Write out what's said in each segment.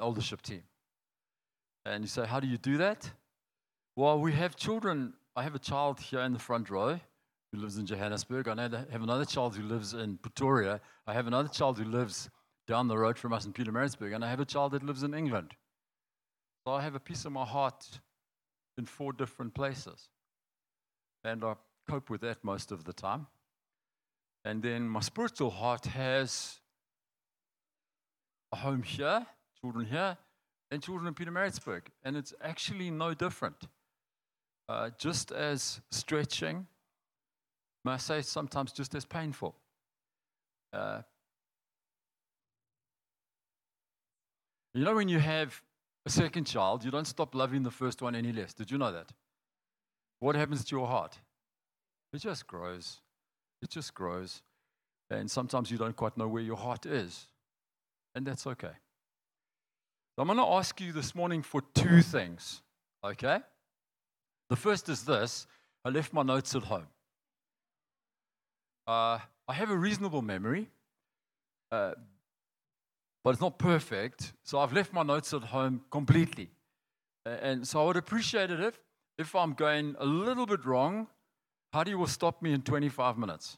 eldership team. And you say, How do you do that? Well, we have children. I have a child here in the front row who lives in Johannesburg. I have another child who lives in Pretoria. I have another child who lives down the road from us in Pietermaritzburg. And I have a child that lives in England. So I have a piece of my heart in four different places. And I cope with that most of the time. And then my spiritual heart has a home here, children here, and children in Peter Pietermaritzburg. And it's actually no different. Uh, just as stretching, may I say sometimes just as painful. Uh, you know, when you have a second child, you don't stop loving the first one any less. Did you know that? What happens to your heart? It just grows. It just grows. And sometimes you don't quite know where your heart is. And that's okay. I'm going to ask you this morning for two things, okay? The first is this I left my notes at home. Uh, I have a reasonable memory, uh, but it's not perfect. So I've left my notes at home completely. And so I would appreciate it if, if I'm going a little bit wrong, Heidi will stop me in 25 minutes.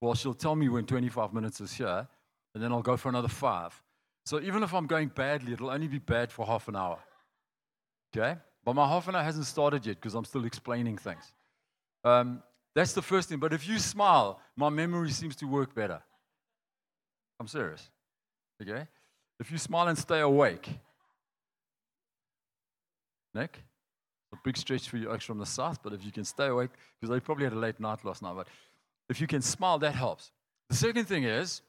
Well, she'll tell me when 25 minutes is here, and then I'll go for another five. So even if I'm going badly, it'll only be bad for half an hour. Okay? But my half an hour hasn't started yet because I'm still explaining things. Um, that's the first thing. But if you smile, my memory seems to work better. I'm serious. Okay? If you smile and stay awake. Nick? A big stretch for you actually from the south, but if you can stay awake, because they probably had a late night last night, but if you can smile, that helps. The second thing is,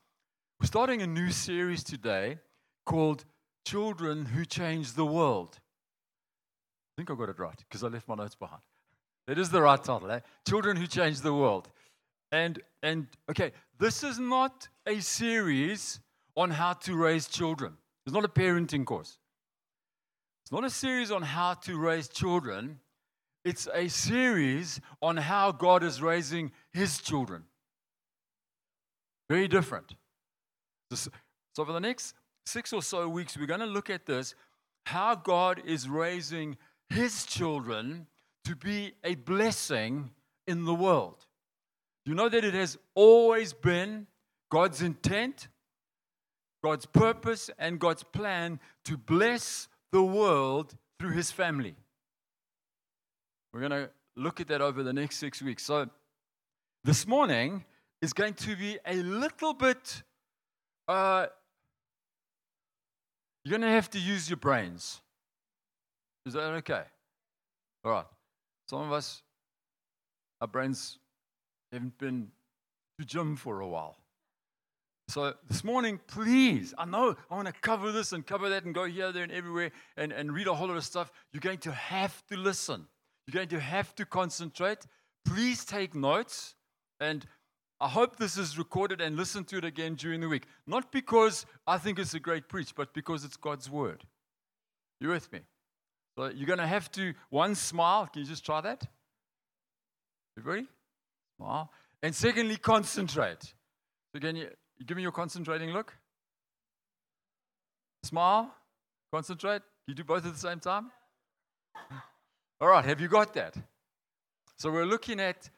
we're starting a new series today called Children Who Change the World. I think I got it right because I left my notes behind. It is the right title, eh? Children Who Change the World. And and okay, this is not a series on how to raise children. It's not a parenting course. It's not a series on how to raise children. It's a series on how God is raising his children. Very different. So, for the next six or so weeks, we're going to look at this how God is raising his children to be a blessing in the world. You know that it has always been God's intent God's purpose and God's plan to bless the world through his family. We're going to look at that over the next six weeks. So, this morning is going to be a little bit, uh, you're going to have to use your brains. Is that okay? All right. Some of us, our brains haven't been to gym for a while. So this morning, please, I know I want to cover this and cover that and go here, there, and everywhere and, and read a whole lot of stuff. You're going to have to listen. You're going to have to concentrate. Please take notes. And I hope this is recorded and listen to it again during the week. Not because I think it's a great preach, but because it's God's word. You with me? So you're going to have to, one, smile. Can you just try that? Everybody? Smile. And secondly, concentrate. So again, you, you give me your concentrating look. Smile. Concentrate. You do both at the same time? All right, have you got that? So we're looking at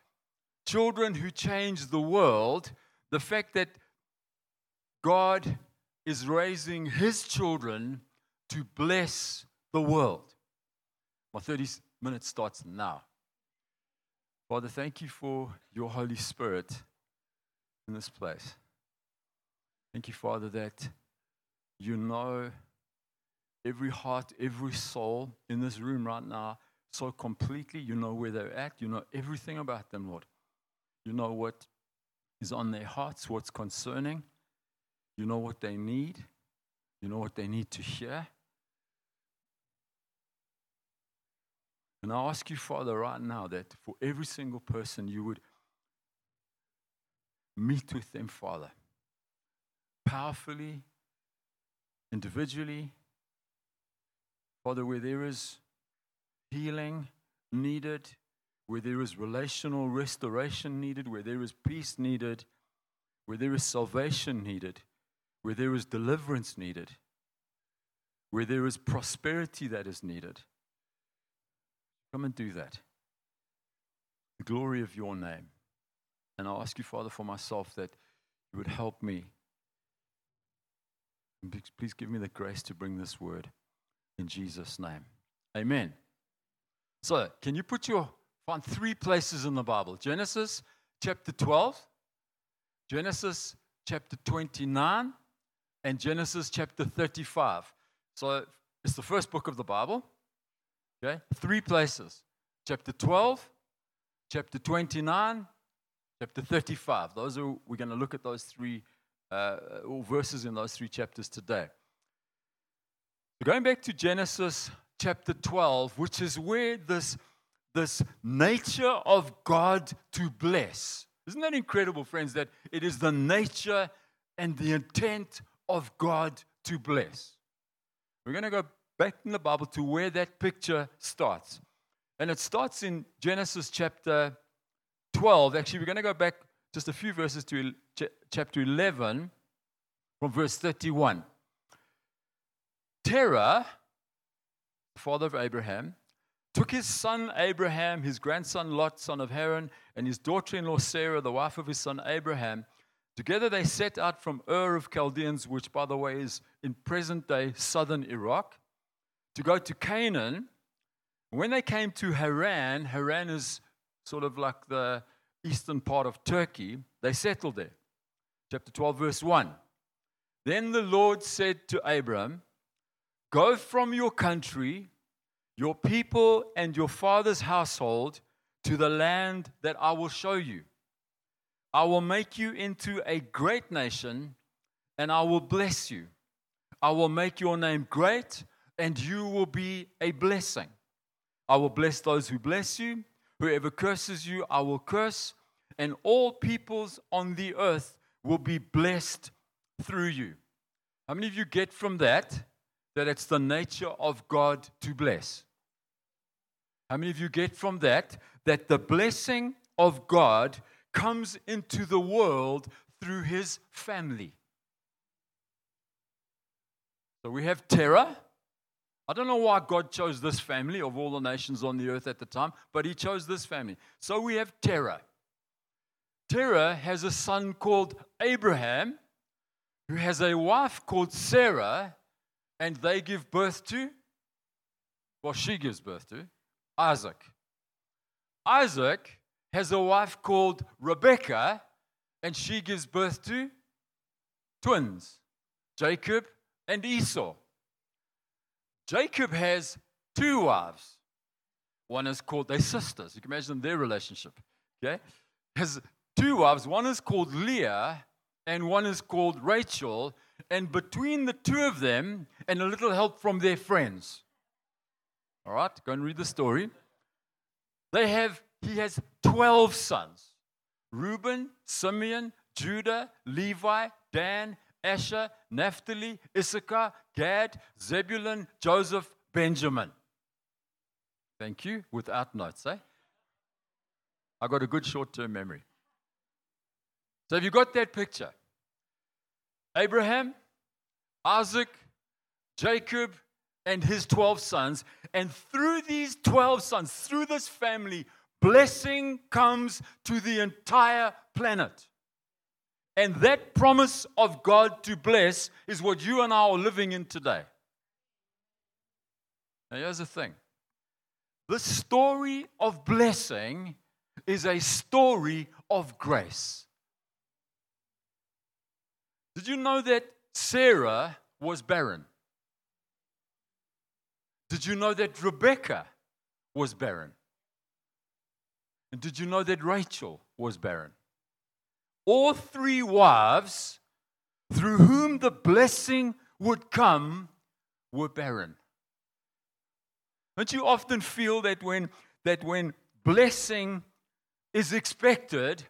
children who change the world, the fact that God is raising his children to bless the world. My 30 minutes starts now. Father, thank you for your Holy Spirit in this place. Thank you, Father, that you know every heart, every soul in this room right now so completely. You know where they're at. You know everything about them, Lord. You know what is on their hearts, what's concerning. You know what they need. You know what they need to hear. And I ask you, Father, right now that for every single person you would meet with them, Father powerfully, individually. Father, where there is healing needed, where there is relational restoration needed, where there is peace needed, where there is salvation needed, where there is deliverance needed, where there is prosperity that is needed. Come and do that. The glory of your name. And I ask you, Father, for myself that you would help me. Please give me the grace to bring this word in Jesus' name. Amen. So, can you put your find three places in the Bible? Genesis chapter 12, Genesis chapter 29, and Genesis chapter 35. So, it's the first book of the Bible. Okay? Three places. Chapter 12, chapter 29, chapter 35. Those are we're going to look at those three uh, verses in those three chapters today. Going back to Genesis chapter 12, which is where this, this nature of God to bless. Isn't that incredible, friends, that it is the nature and the intent of God to bless? We're going to go back in the Bible to where that picture starts. And it starts in Genesis chapter 12. Actually, we're going to go back just a few verses to chapter 11 from verse 31. Terah, father of Abraham, took his son Abraham, his grandson Lot, son of Haran, and his daughter in law Sarah, the wife of his son Abraham. Together they set out from Ur of Chaldeans, which, by the way, is in present day southern Iraq, to go to Canaan. When they came to Haran, Haran is sort of like the eastern part of Turkey, they settled there. Chapter 12, verse 1. Then the Lord said to Abram, Go from your country, your people, and your father's household to the land that I will show you. I will make you into a great nation, and I will bless you. I will make your name great, and you will be a blessing. I will bless those who bless you. Whoever curses you, I will curse, and all peoples on the earth will be blessed through you. How many of you get from that that it's the nature of God to bless. How many of you get from that that the blessing of God comes into the world through his family? So we have Terah. I don't know why God chose this family of all the nations on the earth at the time, but he chose this family. So we have Terah. Terah has a son called Abraham, who has a wife called Sarah, and they give birth to, well, she gives birth to Isaac. Isaac has a wife called Rebecca, and she gives birth to twins, Jacob and Esau. Jacob has two wives. One is called, they're sisters. You can imagine their relationship. Okay? Has two wives. One is called Leah, and one is called Rachel. And between the two of them, and a little help from their friends. All right, go and read the story. They have, he has 12 sons Reuben, Simeon, Judah, Levi, Dan, Asher, Naphtali, Issachar, Gad, Zebulun, Joseph, Benjamin. Thank you. Without notes, eh? I got a good short term memory. So, have you got that picture? Abraham, Isaac, Jacob and his 12 sons. And through these 12 sons, through this family, blessing comes to the entire planet. And that promise of God to bless is what you and I are living in today. Now, here's the thing the story of blessing is a story of grace. Did you know that Sarah was barren? Did you know that Rebecca was barren? And did you know that Rachel was barren? All three wives through whom the blessing would come were barren. Don't you often feel that when, that when blessing is expected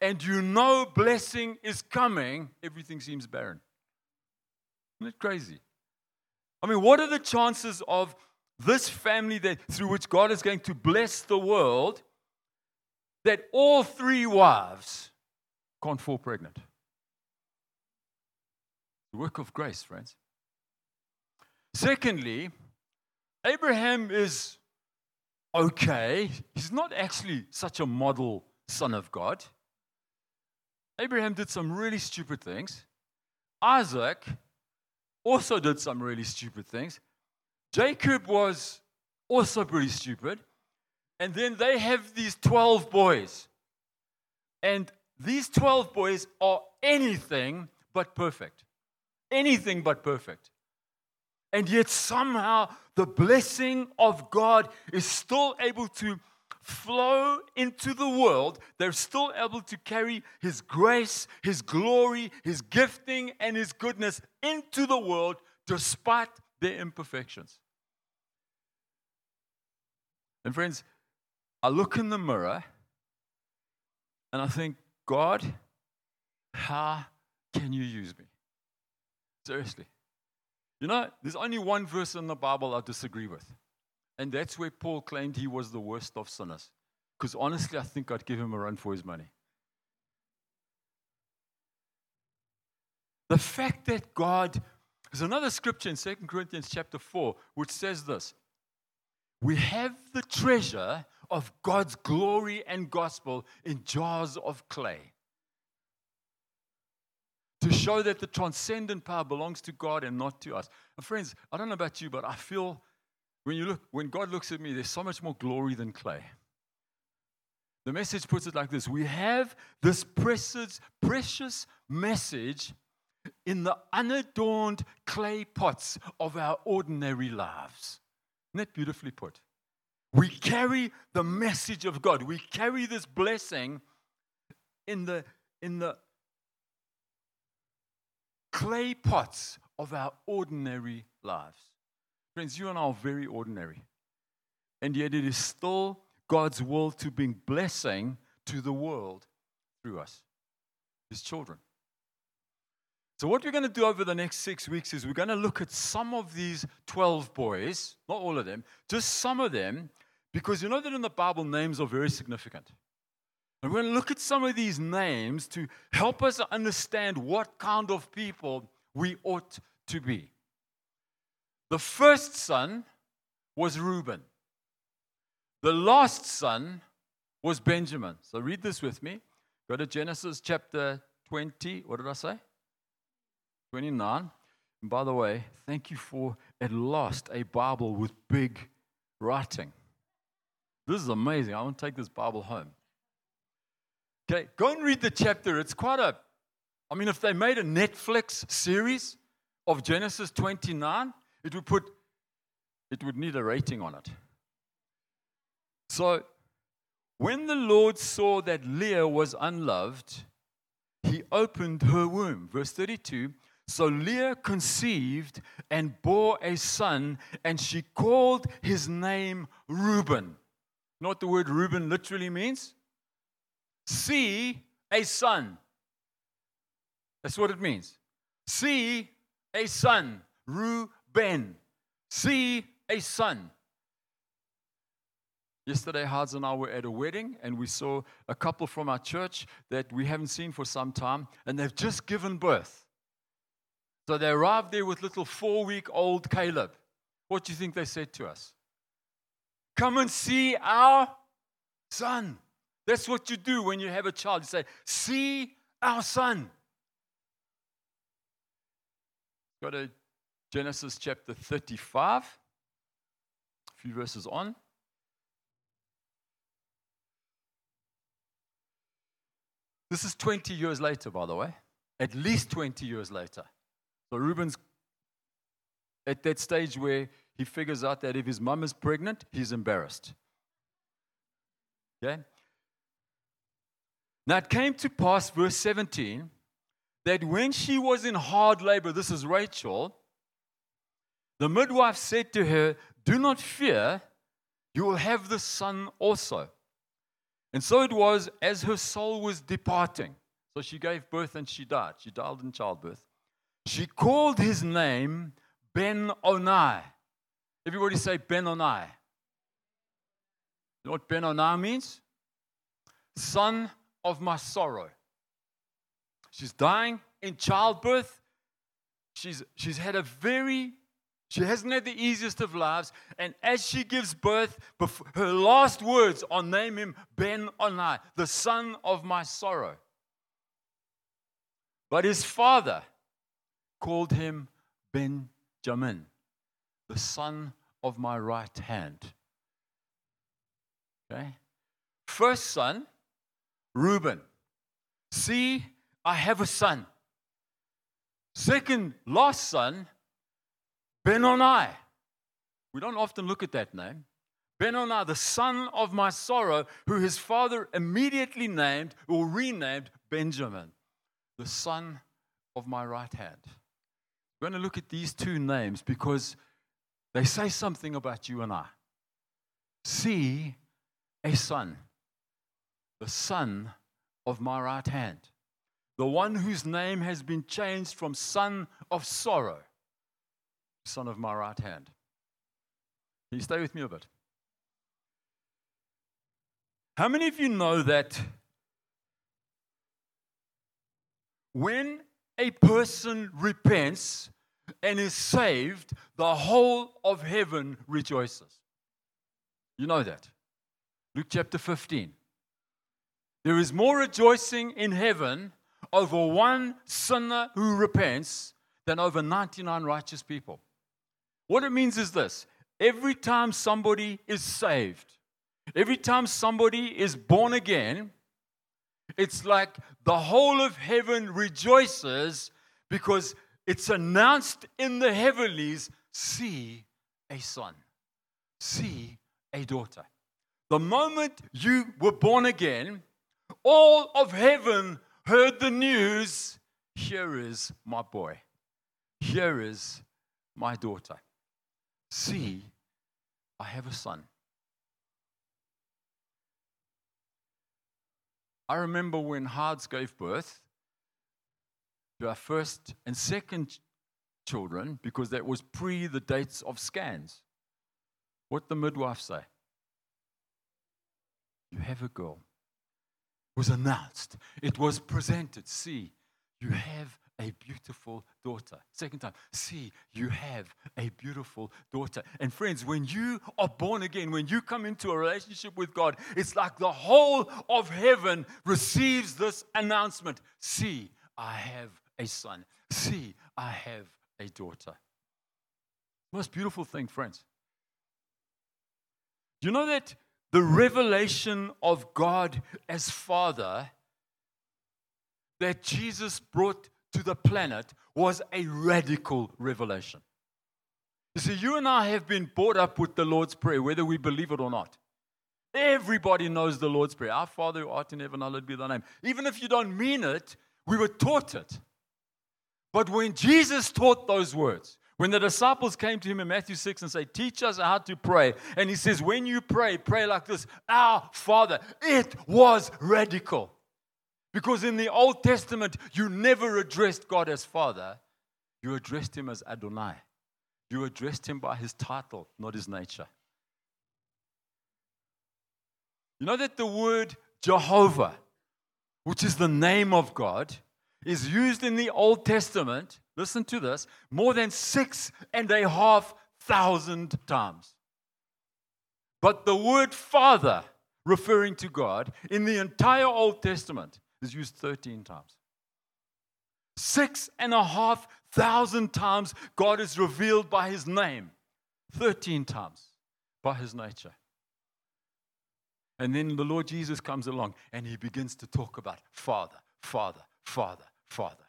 and you know blessing is coming, everything seems barren? Isn't it crazy? I mean, what are the chances of this family that through which God is going to bless the world that all three wives can't fall pregnant? The work of grace, friends. Secondly, Abraham is okay. He's not actually such a model son of God. Abraham did some really stupid things. Isaac also did some really stupid things. Jacob was also pretty stupid. And then they have these 12 boys. And these 12 boys are anything but perfect. Anything but perfect. And yet, somehow, the blessing of God is still able to flow into the world. They're still able to carry His grace, His glory, His gifting, and His goodness into the world despite their imperfections. And, friends, I look in the mirror and I think, God, how can you use me? Seriously. You know, there's only one verse in the Bible I disagree with. And that's where Paul claimed he was the worst of sinners. Because honestly, I think I'd give him a run for his money. The fact that God, there's another scripture in 2 Corinthians chapter 4, which says this We have the treasure of God's glory and gospel in jars of clay to show that the transcendent power belongs to God and not to us. And friends, I don't know about you, but I feel when you look, when God looks at me, there's so much more glory than clay. The message puts it like this: We have this precious, precious message in the unadorned clay pots of our ordinary lives. Isn't that beautifully put? We carry the message of God. We carry this blessing in the in the clay pots of our ordinary lives. Friends, you and I are very ordinary. And yet it is still God's will to bring blessing to the world through us, His children. So, what we're going to do over the next six weeks is we're going to look at some of these 12 boys, not all of them, just some of them, because you know that in the Bible, names are very significant. And we're going to look at some of these names to help us understand what kind of people we ought to be. The first son was Reuben. The last son was Benjamin. So read this with me. Go to Genesis chapter 20. What did I say? 29. And by the way, thank you for at last a Bible with big writing. This is amazing. I want to take this Bible home. Okay, go and read the chapter. It's quite a, I mean, if they made a Netflix series of Genesis 29, it would put, it would need a rating on it. So, when the Lord saw that Leah was unloved, he opened her womb. Verse 32 So Leah conceived and bore a son, and she called his name Reuben. Not the word Reuben literally means? see a son. That's what it means. See a son. Reuben. Ben, see a son. Yesterday, Hards and I were at a wedding, and we saw a couple from our church that we haven't seen for some time, and they've just given birth. So they arrived there with little four week old Caleb. What do you think they said to us? Come and see our son. That's what you do when you have a child. You say, See our son. Go to Genesis chapter 35, a few verses on. This is 20 years later, by the way. At least 20 years later. So Reuben's at that stage where he figures out that if his mum is pregnant, he's embarrassed. Okay? Now it came to pass, verse 17, that when she was in hard labor, this is Rachel, the midwife said to her, Do not fear, you will have the son also. And so it was as her soul was departing. So she gave birth and she died. She died in childbirth. She called his name Ben Onai. Everybody say Benoni. You know what Benoni means? Son of my sorrow. She's dying in childbirth. She's, she's had a very She hasn't had the easiest of lives. And as she gives birth, her last words are name him Ben Onai, the son of my sorrow. But his father called him Benjamin, the son of my right hand. Okay? First son, Reuben. See, I have a son. Second, last son, Benoni. We don't often look at that name. Benoni, the son of my sorrow, who his father immediately named or renamed Benjamin, the son of my right hand. We're going to look at these two names because they say something about you and I. See a son, the son of my right hand, the one whose name has been changed from son of sorrow son of my right hand. Can you stay with me a bit? How many of you know that when a person repents and is saved, the whole of heaven rejoices? You know that. Luke chapter 15. There is more rejoicing in heaven over one sinner who repents than over 99 righteous people. What it means is this every time somebody is saved, every time somebody is born again, it's like the whole of heaven rejoices because it's announced in the heavenlies see a son, see a daughter. The moment you were born again, all of heaven heard the news here is my boy, here is my daughter. See, I have a son. I remember when Hards gave birth to our first and second children, because that was pre the dates of scans. What the midwife say? You have a girl. It was announced. It was presented. See, you have a beautiful daughter. Second time, see, you have a beautiful daughter. And friends, when you are born again, when you come into a relationship with God, it's like the whole of heaven receives this announcement See, I have a son. See, I have a daughter. Most beautiful thing, friends. You know that the revelation of God as Father that Jesus brought to the planet was a radical revelation. You see, you and I have been brought up with the Lord's Prayer, whether we believe it or not. Everybody knows the Lord's Prayer. Our Father who art in heaven, hallowed be thy name. Even if you don't mean it, we were taught it. But when Jesus taught those words, when the disciples came to him in Matthew 6 and say, Teach us how to pray. And he says, When you pray, pray like this Our Father. It was radical. Because in the Old Testament, you never addressed God as Father, you addressed him as Adonai. You addressed him by his title, not his nature. You know that the word Jehovah, which is the name of God, is used in the Old Testament, listen to this, more than six and a half thousand times. But the word Father, referring to God, in the entire Old Testament is used 13 times. Six and a half thousand times God is revealed by his name, 13 times by his nature. And then the Lord Jesus comes along and he begins to talk about Father, Father, Father, Father.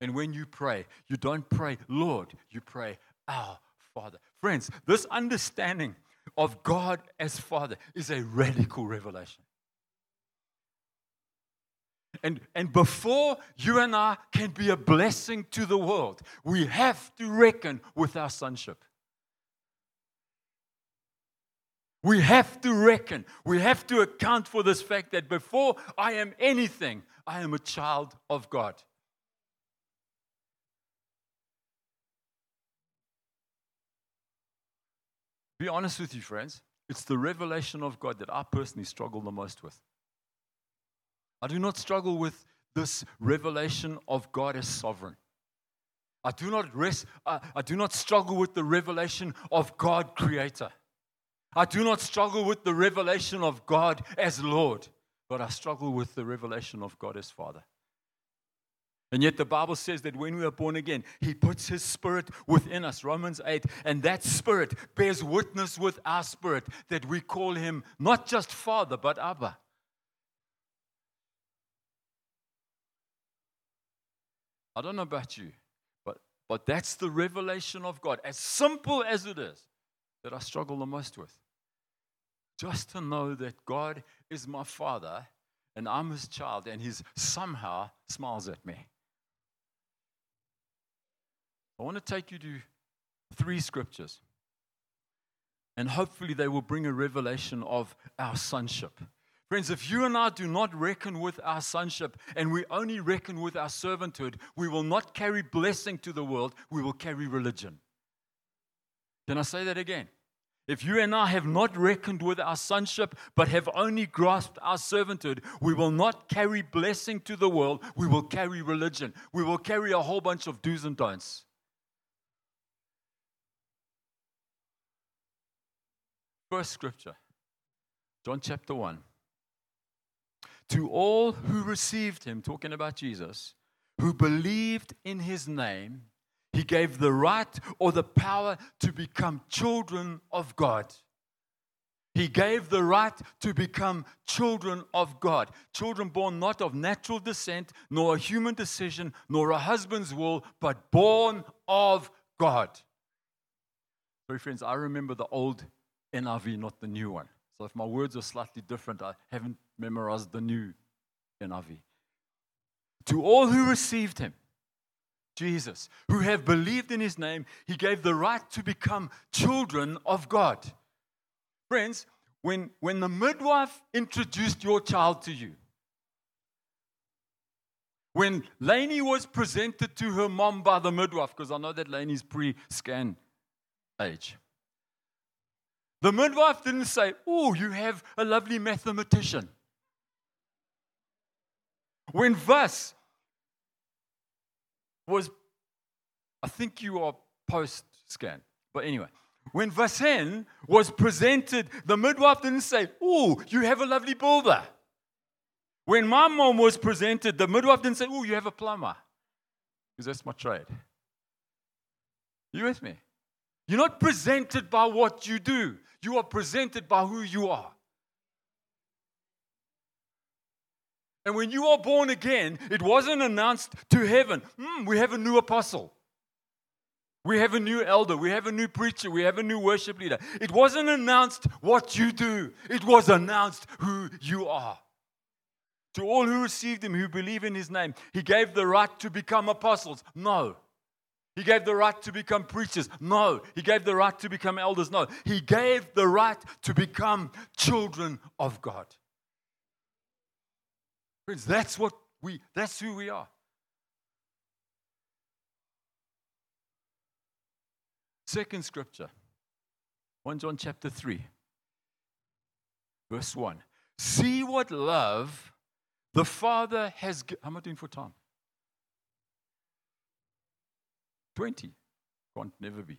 And when you pray, you don't pray, Lord, you pray, Our Father. Friends, this understanding of God as Father is a radical revelation. And, and before you and I can be a blessing to the world, we have to reckon with our sonship. We have to reckon, we have to account for this fact that before I am anything, I am a child of God. Be honest with you, friends. It's the revelation of God that I personally struggle the most with. I do not struggle with this revelation of God as sovereign. I do not rest, I, I do not struggle with the revelation of God Creator. I do not struggle with the revelation of God as Lord, but I struggle with the revelation of God as Father. And yet the Bible says that when we are born again, He puts His Spirit within us, Romans 8, and that Spirit bears witness with our spirit that we call Him not just Father, but Abba. I don't know about you, but, but that's the revelation of God, as simple as it is, that I struggle the most with. Just to know that God is my Father and I'm His child, and He somehow smiles at me. I want to take you to three scriptures. And hopefully, they will bring a revelation of our sonship. Friends, if you and I do not reckon with our sonship and we only reckon with our servanthood, we will not carry blessing to the world, we will carry religion. Can I say that again? If you and I have not reckoned with our sonship, but have only grasped our servanthood, we will not carry blessing to the world, we will carry religion. We will carry a whole bunch of do's and don'ts. First scripture, John chapter 1. To all who received him, talking about Jesus, who believed in his name, he gave the right or the power to become children of God. He gave the right to become children of God. Children born not of natural descent, nor a human decision, nor a husband's will, but born of God. Sorry, friends, I remember the old NIV, not the new one. So if my words are slightly different, I haven't memorized the new NIV. To all who received him, Jesus, who have believed in his name, he gave the right to become children of God. Friends, when, when the midwife introduced your child to you, when Lainey was presented to her mom by the midwife, because I know that Lainey's pre scan age, the midwife didn't say, Oh, you have a lovely mathematician. When Vas was, I think you are post scan, but anyway, when Vasen was presented, the midwife didn't say, Oh, you have a lovely builder. When my mom was presented, the midwife didn't say, Oh, you have a plumber. Because that's my trade. You with me? You're not presented by what you do, you are presented by who you are. And when you are born again, it wasn't announced to heaven, mm, we have a new apostle. We have a new elder. We have a new preacher. We have a new worship leader. It wasn't announced what you do, it was announced who you are. To all who received him, who believe in his name, he gave the right to become apostles. No. He gave the right to become preachers. No. He gave the right to become elders. No. He gave the right to become children of God. Friends, that's what we, that's who we are. Second scripture, 1 John chapter 3, verse 1. See what love the Father has. How am I doing for time? 20. Can't never be.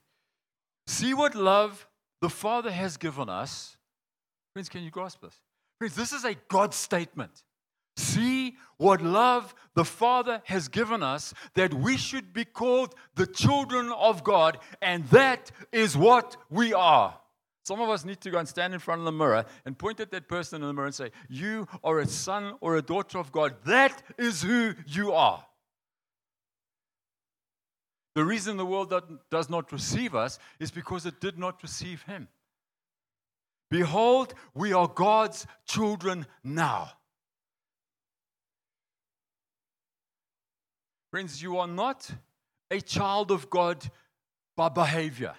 See what love the Father has given us. Friends, can you grasp this? Friends, this is a God statement. See what love the Father has given us that we should be called the children of God, and that is what we are. Some of us need to go and stand in front of the mirror and point at that person in the mirror and say, You are a son or a daughter of God. That is who you are. The reason the world does not receive us is because it did not receive him. Behold, we are God's children now. Friends, you are not a child of God by behavior.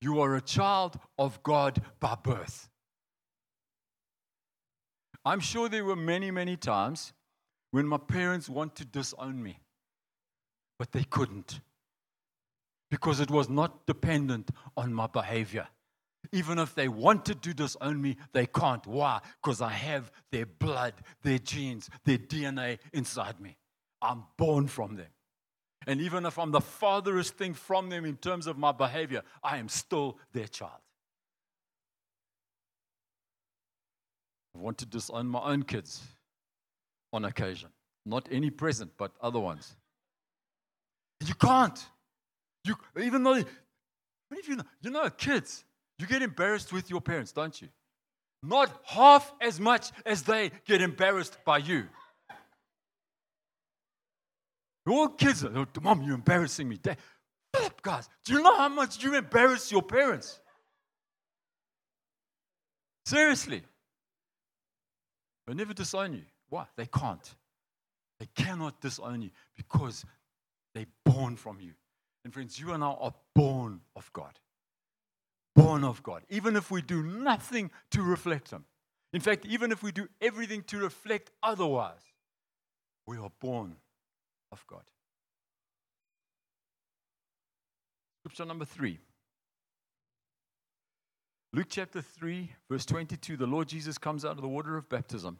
You are a child of God by birth. I'm sure there were many, many times when my parents wanted to disown me, but they couldn't because it was not dependent on my behavior. Even if they wanted to disown me, they can't. Why? Because I have their blood, their genes, their DNA inside me. I'm born from them. And even if I'm the farthest thing from them in terms of my behavior, I am still their child. I want to disown my own kids on occasion. Not any present, but other ones. You can't. You, even though, many of you know, you know, kids, you get embarrassed with your parents, don't you? Not half as much as they get embarrassed by you. All kids are, oh, Mom, you're embarrassing me. Dad, Philip, guys, do you know how much you embarrass your parents? Seriously. They never disown you. Why? They can't. They cannot disown you because they're born from you. And friends, you and I are born of God. Born of God. Even if we do nothing to reflect Him. In fact, even if we do everything to reflect otherwise, we are born of God. Scripture number three. Luke chapter 3, verse 22, the Lord Jesus comes out of the water of baptism.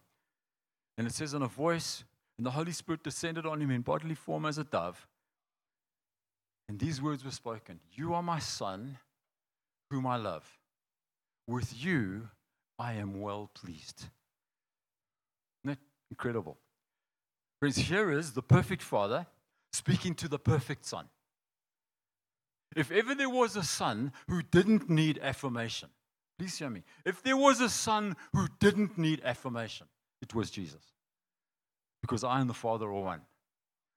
And it says, "In a voice, and the Holy Spirit descended on him in bodily form as a dove. And these words were spoken You are my son, whom I love. With you I am well pleased. Isn't that incredible? Friends, here is the perfect father speaking to the perfect son. If ever there was a son who didn't need affirmation, please hear me. If there was a son who didn't need affirmation, it was Jesus. Because I and the Father are one.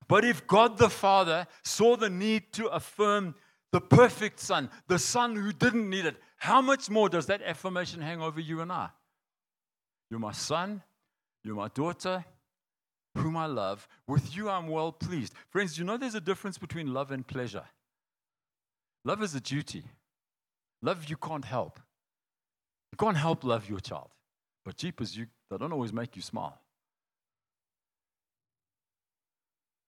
But if God the Father saw the need to affirm the perfect Son, the Son who didn't need it, how much more does that affirmation hang over you and I? You're my son, you're my daughter, whom I love. With you I'm well pleased. Friends, you know there's a difference between love and pleasure? Love is a duty. Love you can't help. You can't help love your child. But jeepers, you, they don't always make you smile.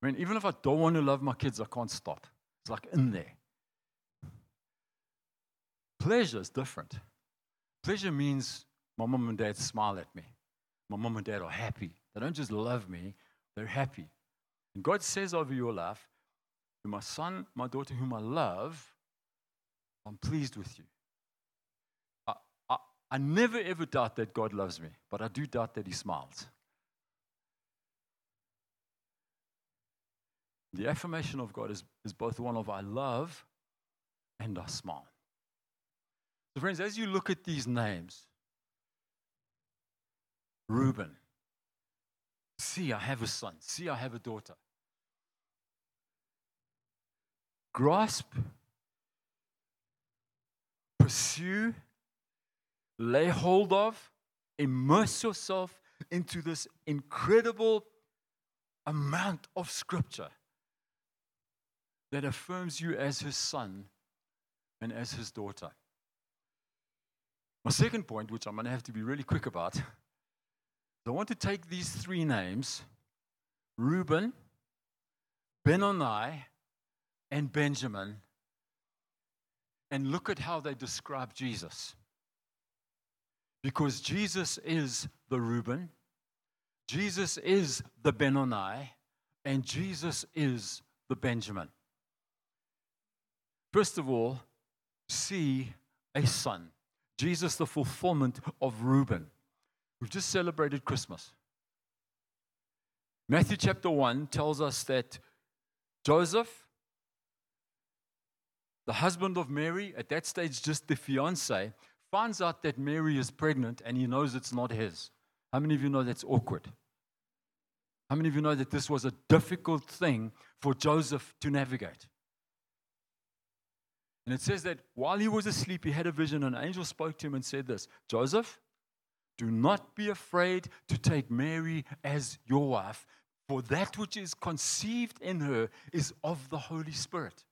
I mean, even if I don't want to love my kids, I can't stop. It's like in there. Pleasure is different. Pleasure means my mom and dad smile at me. My mom and dad are happy. They don't just love me, they're happy. And God says over your life, to my son, my daughter, whom I love, I'm pleased with you. I, I, I never ever doubt that God loves me, but I do doubt that He smiles. The affirmation of God is, is both one of I love and I smile. So, friends, as you look at these names, Reuben, see, I have a son, see, I have a daughter. Grasp, pursue, lay hold of, immerse yourself into this incredible amount of scripture that affirms you as his son and as his daughter. My second point, which I'm going to have to be really quick about, I want to take these three names Reuben, Benoni, and Benjamin and look at how they describe Jesus. Because Jesus is the Reuben, Jesus is the Benoni, and Jesus is the Benjamin. First of all, see a son. Jesus, the fulfillment of Reuben. We've just celebrated Christmas. Matthew chapter 1 tells us that Joseph, the husband of Mary, at that stage just the fiance, finds out that Mary is pregnant and he knows it's not his. How many of you know that's awkward? How many of you know that this was a difficult thing for Joseph to navigate? And it says that while he was asleep, he had a vision, an angel spoke to him and said this Joseph, do not be afraid to take Mary as your wife, for that which is conceived in her is of the Holy Spirit.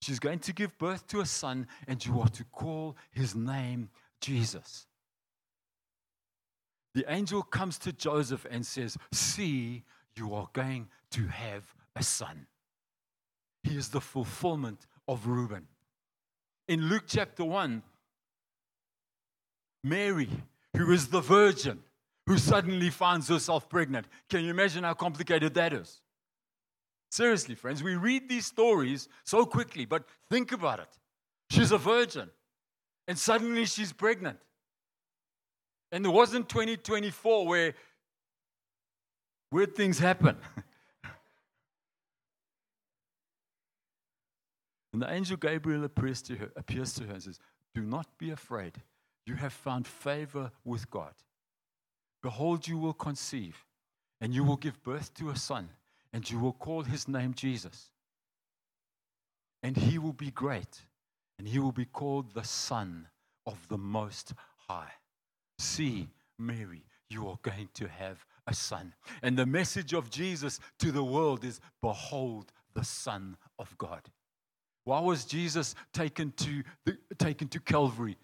She's going to give birth to a son, and you are to call his name Jesus. The angel comes to Joseph and says, See, you are going to have a son. He is the fulfillment of Reuben in Luke chapter 1, Mary, who is the virgin, who suddenly finds herself pregnant. Can you imagine how complicated that is? Seriously, friends, we read these stories so quickly, but think about it. She's a virgin, and suddenly she's pregnant. And it wasn't 2024 where weird things happen. and the angel Gabriel appears to, her, appears to her and says, Do not be afraid. You have found favor with God. Behold, you will conceive, and you will give birth to a son, and you will call his name Jesus. And he will be great, and he will be called the Son of the Most High. See, Mary, you are going to have a son. And the message of Jesus to the world is Behold the Son of God. Why was Jesus taken to, the, taken to Calvary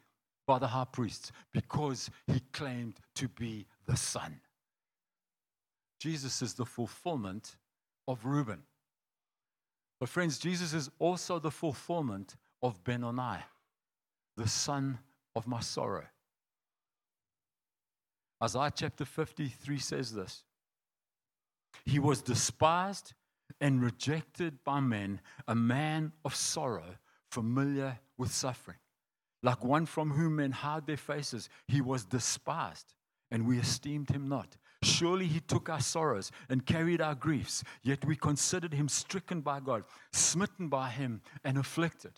by the high priests? Because he claimed to be the Son. Jesus is the fulfillment of Reuben. But, friends, Jesus is also the fulfillment of Benoni, the son of my sorrow. Isaiah chapter 53 says this He was despised and rejected by men, a man of sorrow, familiar with suffering. Like one from whom men hide their faces, he was despised, and we esteemed him not. Surely he took our sorrows and carried our griefs, yet we considered him stricken by God, smitten by him, and afflicted.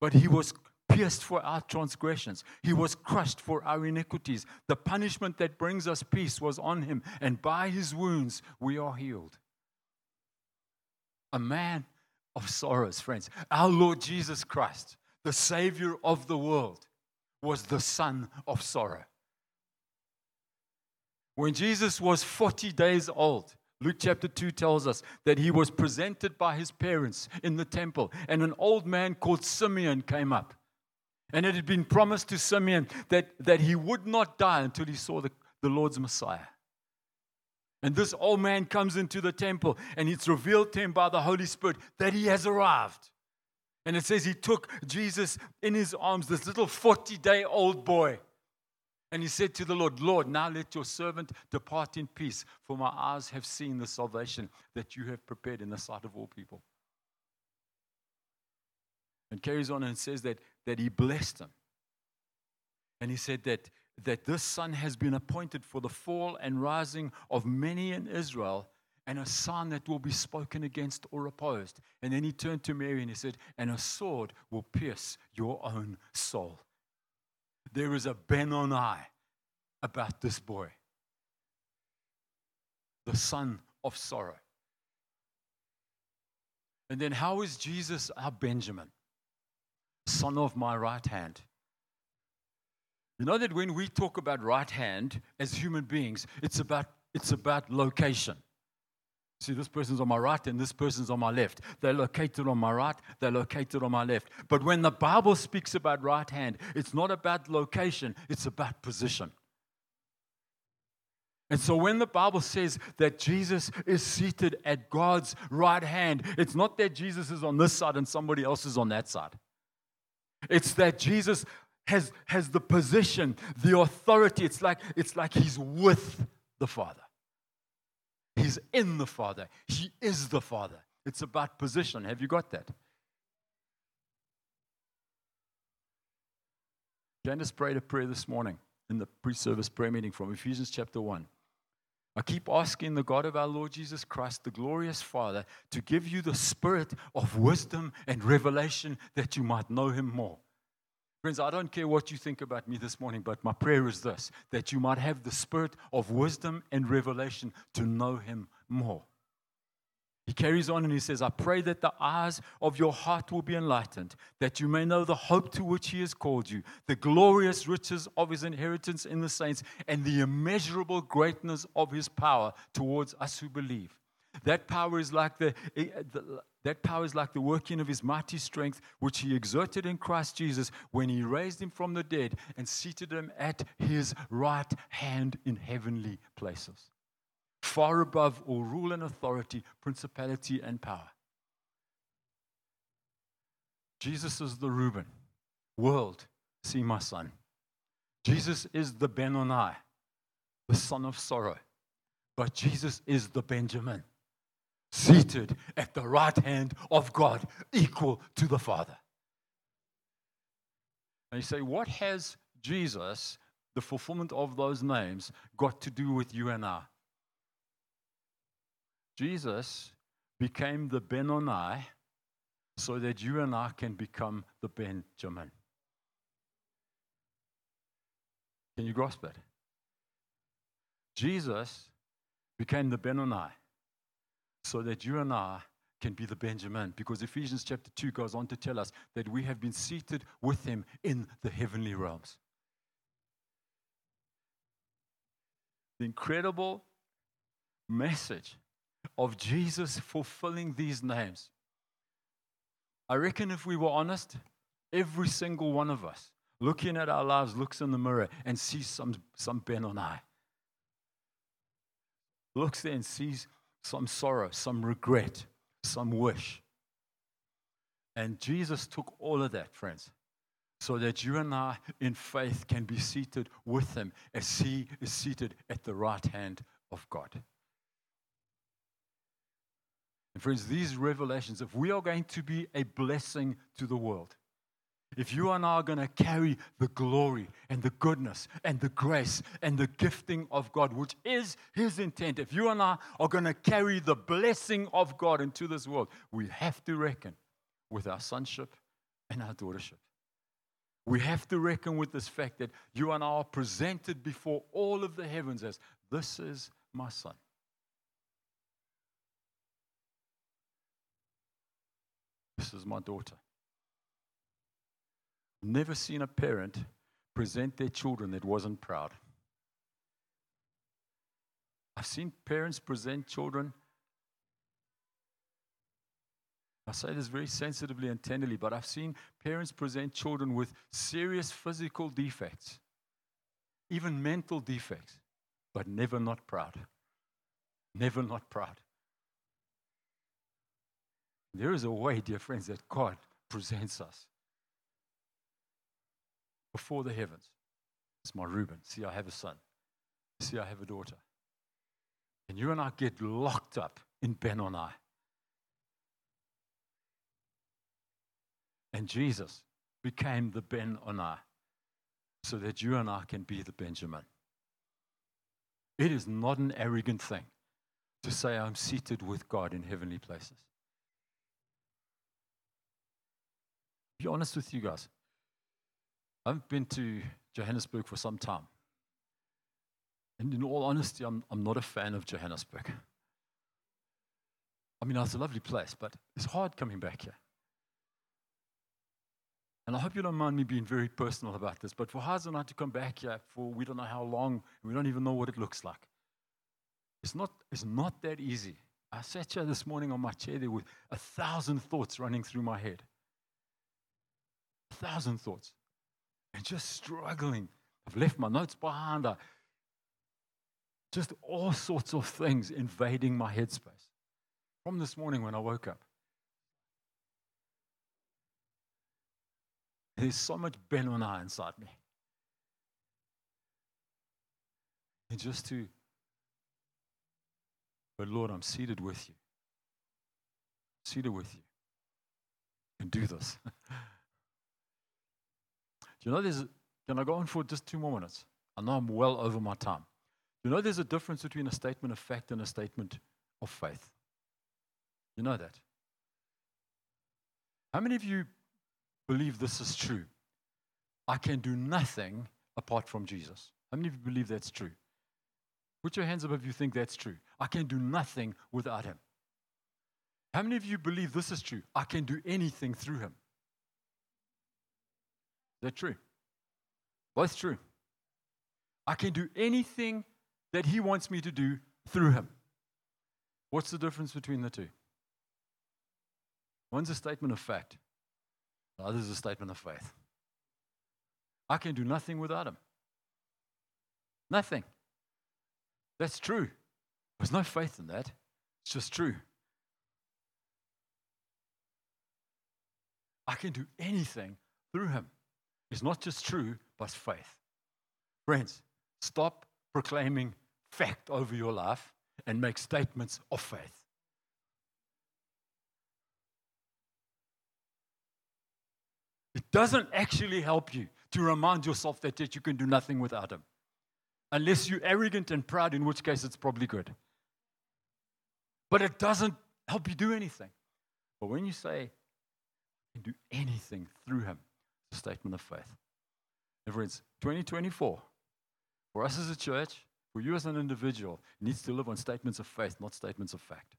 But he was pierced for our transgressions, he was crushed for our iniquities. The punishment that brings us peace was on him, and by his wounds we are healed. A man of sorrows, friends. Our Lord Jesus Christ, the Savior of the world, was the Son of sorrow. When Jesus was 40 days old, Luke chapter 2 tells us that he was presented by his parents in the temple, and an old man called Simeon came up. And it had been promised to Simeon that, that he would not die until he saw the, the Lord's Messiah. And this old man comes into the temple, and it's revealed to him by the Holy Spirit that he has arrived. And it says he took Jesus in his arms, this little 40 day old boy. And he said to the Lord, Lord, now let your servant depart in peace, for my eyes have seen the salvation that you have prepared in the sight of all people. And carries on and says that, that he blessed him. And he said that, that this son has been appointed for the fall and rising of many in Israel, and a son that will be spoken against or opposed. And then he turned to Mary and he said, And a sword will pierce your own soul there is a Benoni about this boy, the son of sorrow. And then, how is Jesus our Benjamin, son of my right hand? You know that when we talk about right hand as human beings, it's about, it's about location. See, this person's on my right and this person's on my left. They're located on my right, they're located on my left. But when the Bible speaks about right hand, it's not about location, it's about position. And so when the Bible says that Jesus is seated at God's right hand, it's not that Jesus is on this side and somebody else is on that side. It's that Jesus has, has the position, the authority. It's like, it's like he's with the Father. He's in the Father. He is the Father. It's about position. Have you got that? Candace prayed a prayer this morning in the pre service prayer meeting from Ephesians chapter 1. I keep asking the God of our Lord Jesus Christ, the glorious Father, to give you the spirit of wisdom and revelation that you might know him more. Friends, I don't care what you think about me this morning, but my prayer is this that you might have the spirit of wisdom and revelation to know Him more. He carries on and he says, I pray that the eyes of your heart will be enlightened, that you may know the hope to which he has called you, the glorious riches of his inheritance in the saints, and the immeasurable greatness of his power towards us who believe. That power is like the, eh, the that power is like the working of his mighty strength, which he exerted in Christ Jesus when he raised him from the dead and seated him at his right hand in heavenly places, far above all rule and authority, principality and power. Jesus is the Reuben. World, see my son. Jesus is the Benoni, the son of sorrow. But Jesus is the Benjamin seated at the right hand of God, equal to the Father. And you say, what has Jesus, the fulfillment of those names, got to do with you and I? Jesus became the Benoni so that you and I can become the Benjamin. Can you grasp that? Jesus became the Benoni so that you and I can be the Benjamin. Because Ephesians chapter 2 goes on to tell us that we have been seated with him in the heavenly realms. The incredible message of Jesus fulfilling these names. I reckon if we were honest, every single one of us looking at our lives looks in the mirror and sees some, some Benoni. Looks there and sees some sorrow, some regret, some wish. And Jesus took all of that, friends, so that you and I in faith can be seated with him as he is seated at the right hand of God. And friends, these revelations, if we are going to be a blessing to the world, if you and I are going to carry the glory and the goodness and the grace and the gifting of God, which is His intent, if you and I are going to carry the blessing of God into this world, we have to reckon with our sonship and our daughtership. We have to reckon with this fact that you and I are presented before all of the heavens as this is my son. This is my daughter. Never seen a parent present their children that wasn't proud. I've seen parents present children. I say this very sensitively and tenderly, but I've seen parents present children with serious physical defects, even mental defects, but never not proud. Never not proud. There is a way, dear friends, that God presents us before the heavens. It's my Reuben. See, I have a son. See, I have a daughter. And you and I get locked up in Benoni. And Jesus became the Benoni so that you and I can be the Benjamin. It is not an arrogant thing to say, I'm seated with God in heavenly places. Be honest with you guys. I've been to Johannesburg for some time. And in all honesty, I'm, I'm not a fan of Johannesburg. I mean, it's a lovely place, but it's hard coming back here. And I hope you don't mind me being very personal about this, but for Hazel and I to come back here for we don't know how long, we don't even know what it looks like. It's not, it's not that easy. I sat here this morning on my chair there with a thousand thoughts running through my head. A thousand thoughts. And just struggling. I've left my notes behind. I, just all sorts of things invading my headspace from this morning when I woke up. There's so much Benoni inside me. And just to, but Lord, I'm seated with you. Seated with you. And do this. You know there's, can I go on for just two more minutes? I know I'm well over my time. You know there's a difference between a statement of fact and a statement of faith? You know that? How many of you believe this is true? I can do nothing apart from Jesus. How many of you believe that's true? Put your hands up if you think that's true. I can do nothing without him. How many of you believe this is true? I can do anything through him. Is that true? Both true. I can do anything that he wants me to do through him. What's the difference between the two? One's a statement of fact, the other is a statement of faith. I can do nothing without him. Nothing. That's true. There's no faith in that. It's just true. I can do anything through him is not just true, but faith. Friends, stop proclaiming fact over your life and make statements of faith. It doesn't actually help you to remind yourself that, that you can do nothing without Him. Unless you're arrogant and proud, in which case it's probably good. But it doesn't help you do anything. But when you say, you can do anything through Him, statement of faith. In friends, 2024, for us as a church, for you as an individual, needs to live on statements of faith, not statements of fact.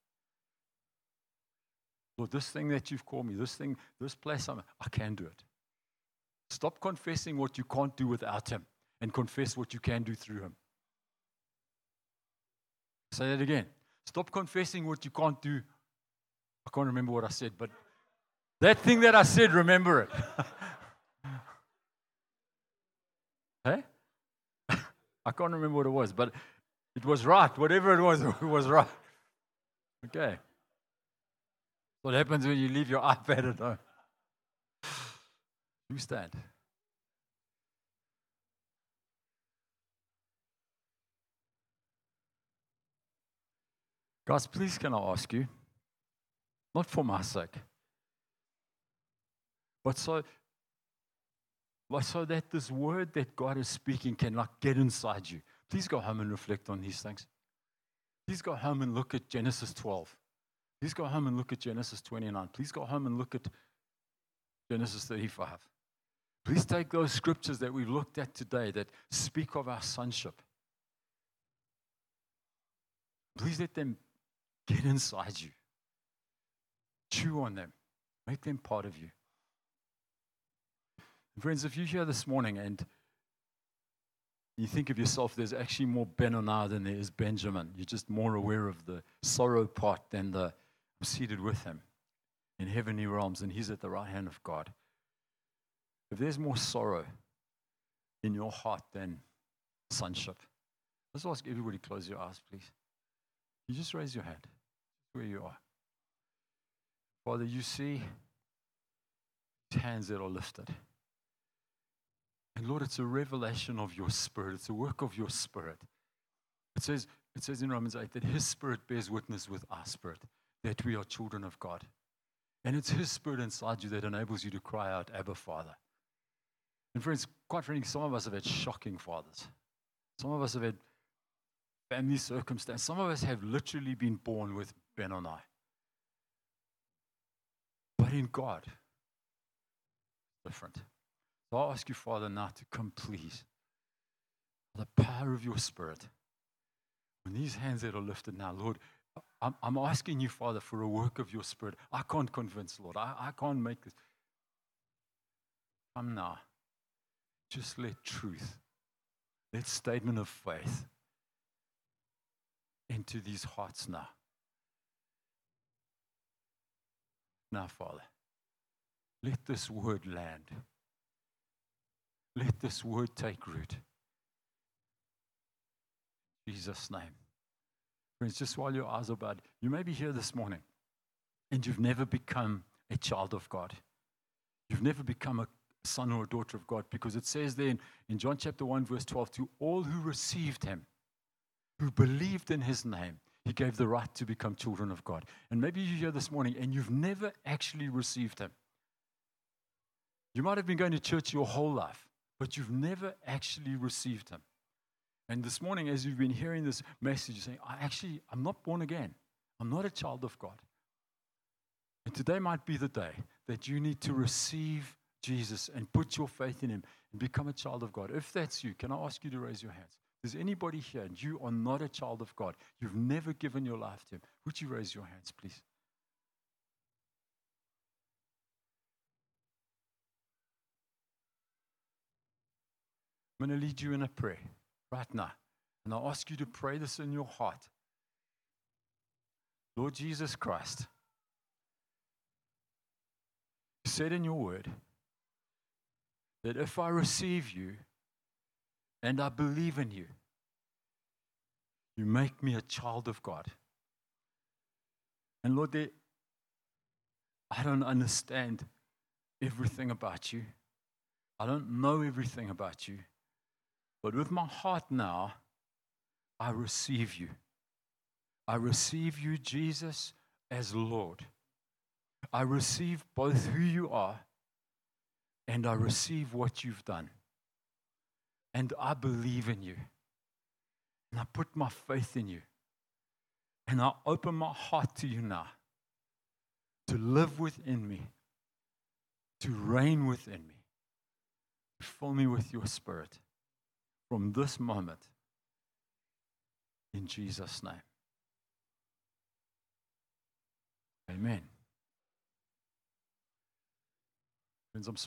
Lord, this thing that you've called me, this thing, this place, I'm, I can do it. Stop confessing what you can't do without Him and confess what you can do through Him. Say that again. Stop confessing what you can't do. I can't remember what I said, but that thing that I said, remember it. I can't remember what it was, but it was right. Whatever it was, it was right. Okay. What happens when you leave your iPad at home? You stand. Guys, please can I ask you, not for my sake, but so, so that this word that God is speaking can like get inside you. Please go home and reflect on these things. Please go home and look at Genesis 12. Please go home and look at Genesis 29. Please go home and look at Genesis 35. Please take those scriptures that we've looked at today that speak of our sonship. Please let them get inside you. Chew on them. Make them part of you. Friends, if you're here this morning and you think of yourself, there's actually more Benoni than there is Benjamin. You're just more aware of the sorrow part than the I'm seated with him in heavenly realms, and he's at the right hand of God. If there's more sorrow in your heart than sonship, let's ask everybody close your eyes, please. You just raise your hand where you are. Father, you see hands that are lifted. And Lord, it's a revelation of your spirit. It's a work of your spirit. It says, it says in Romans 8 that his spirit bears witness with our spirit that we are children of God. And it's his spirit inside you that enables you to cry out, Abba, Father. And friends, quite frankly, some of us have had shocking fathers. Some of us have had family circumstances. Some of us have literally been born with Benoni. But in God, different. So I ask you, Father, now to come, please, the power of your Spirit. When these hands that are lifted now, Lord, I'm, I'm asking you, Father, for a work of your Spirit. I can't convince, Lord. I, I can't make this. Come now. Just let truth, let statement of faith into these hearts now. Now, Father, let this word land. Let this word take root. In Jesus' name. Friends, just while your eyes are bad, you may be here this morning and you've never become a child of God. You've never become a son or a daughter of God because it says there in, in John chapter 1, verse 12, to all who received him, who believed in his name, he gave the right to become children of God. And maybe you're here this morning and you've never actually received him. You might have been going to church your whole life, but you've never actually received him. And this morning, as you've been hearing this message, you're saying, I actually, I'm not born again. I'm not a child of God. And today might be the day that you need to receive Jesus and put your faith in him and become a child of God. If that's you, can I ask you to raise your hands? Is anybody here and you are not a child of God? You've never given your life to him. Would you raise your hands, please? I'm going to lead you in a prayer right now. And I ask you to pray this in your heart. Lord Jesus Christ, you said in your word that if I receive you and I believe in you, you make me a child of God. And Lord, I don't understand everything about you. I don't know everything about you. But with my heart now, I receive you. I receive you, Jesus, as Lord. I receive both who you are and I receive what you've done. And I believe in you. And I put my faith in you. And I open my heart to you now to live within me, to reign within me. Fill me with your spirit from this moment. In Jesus' name. Amen.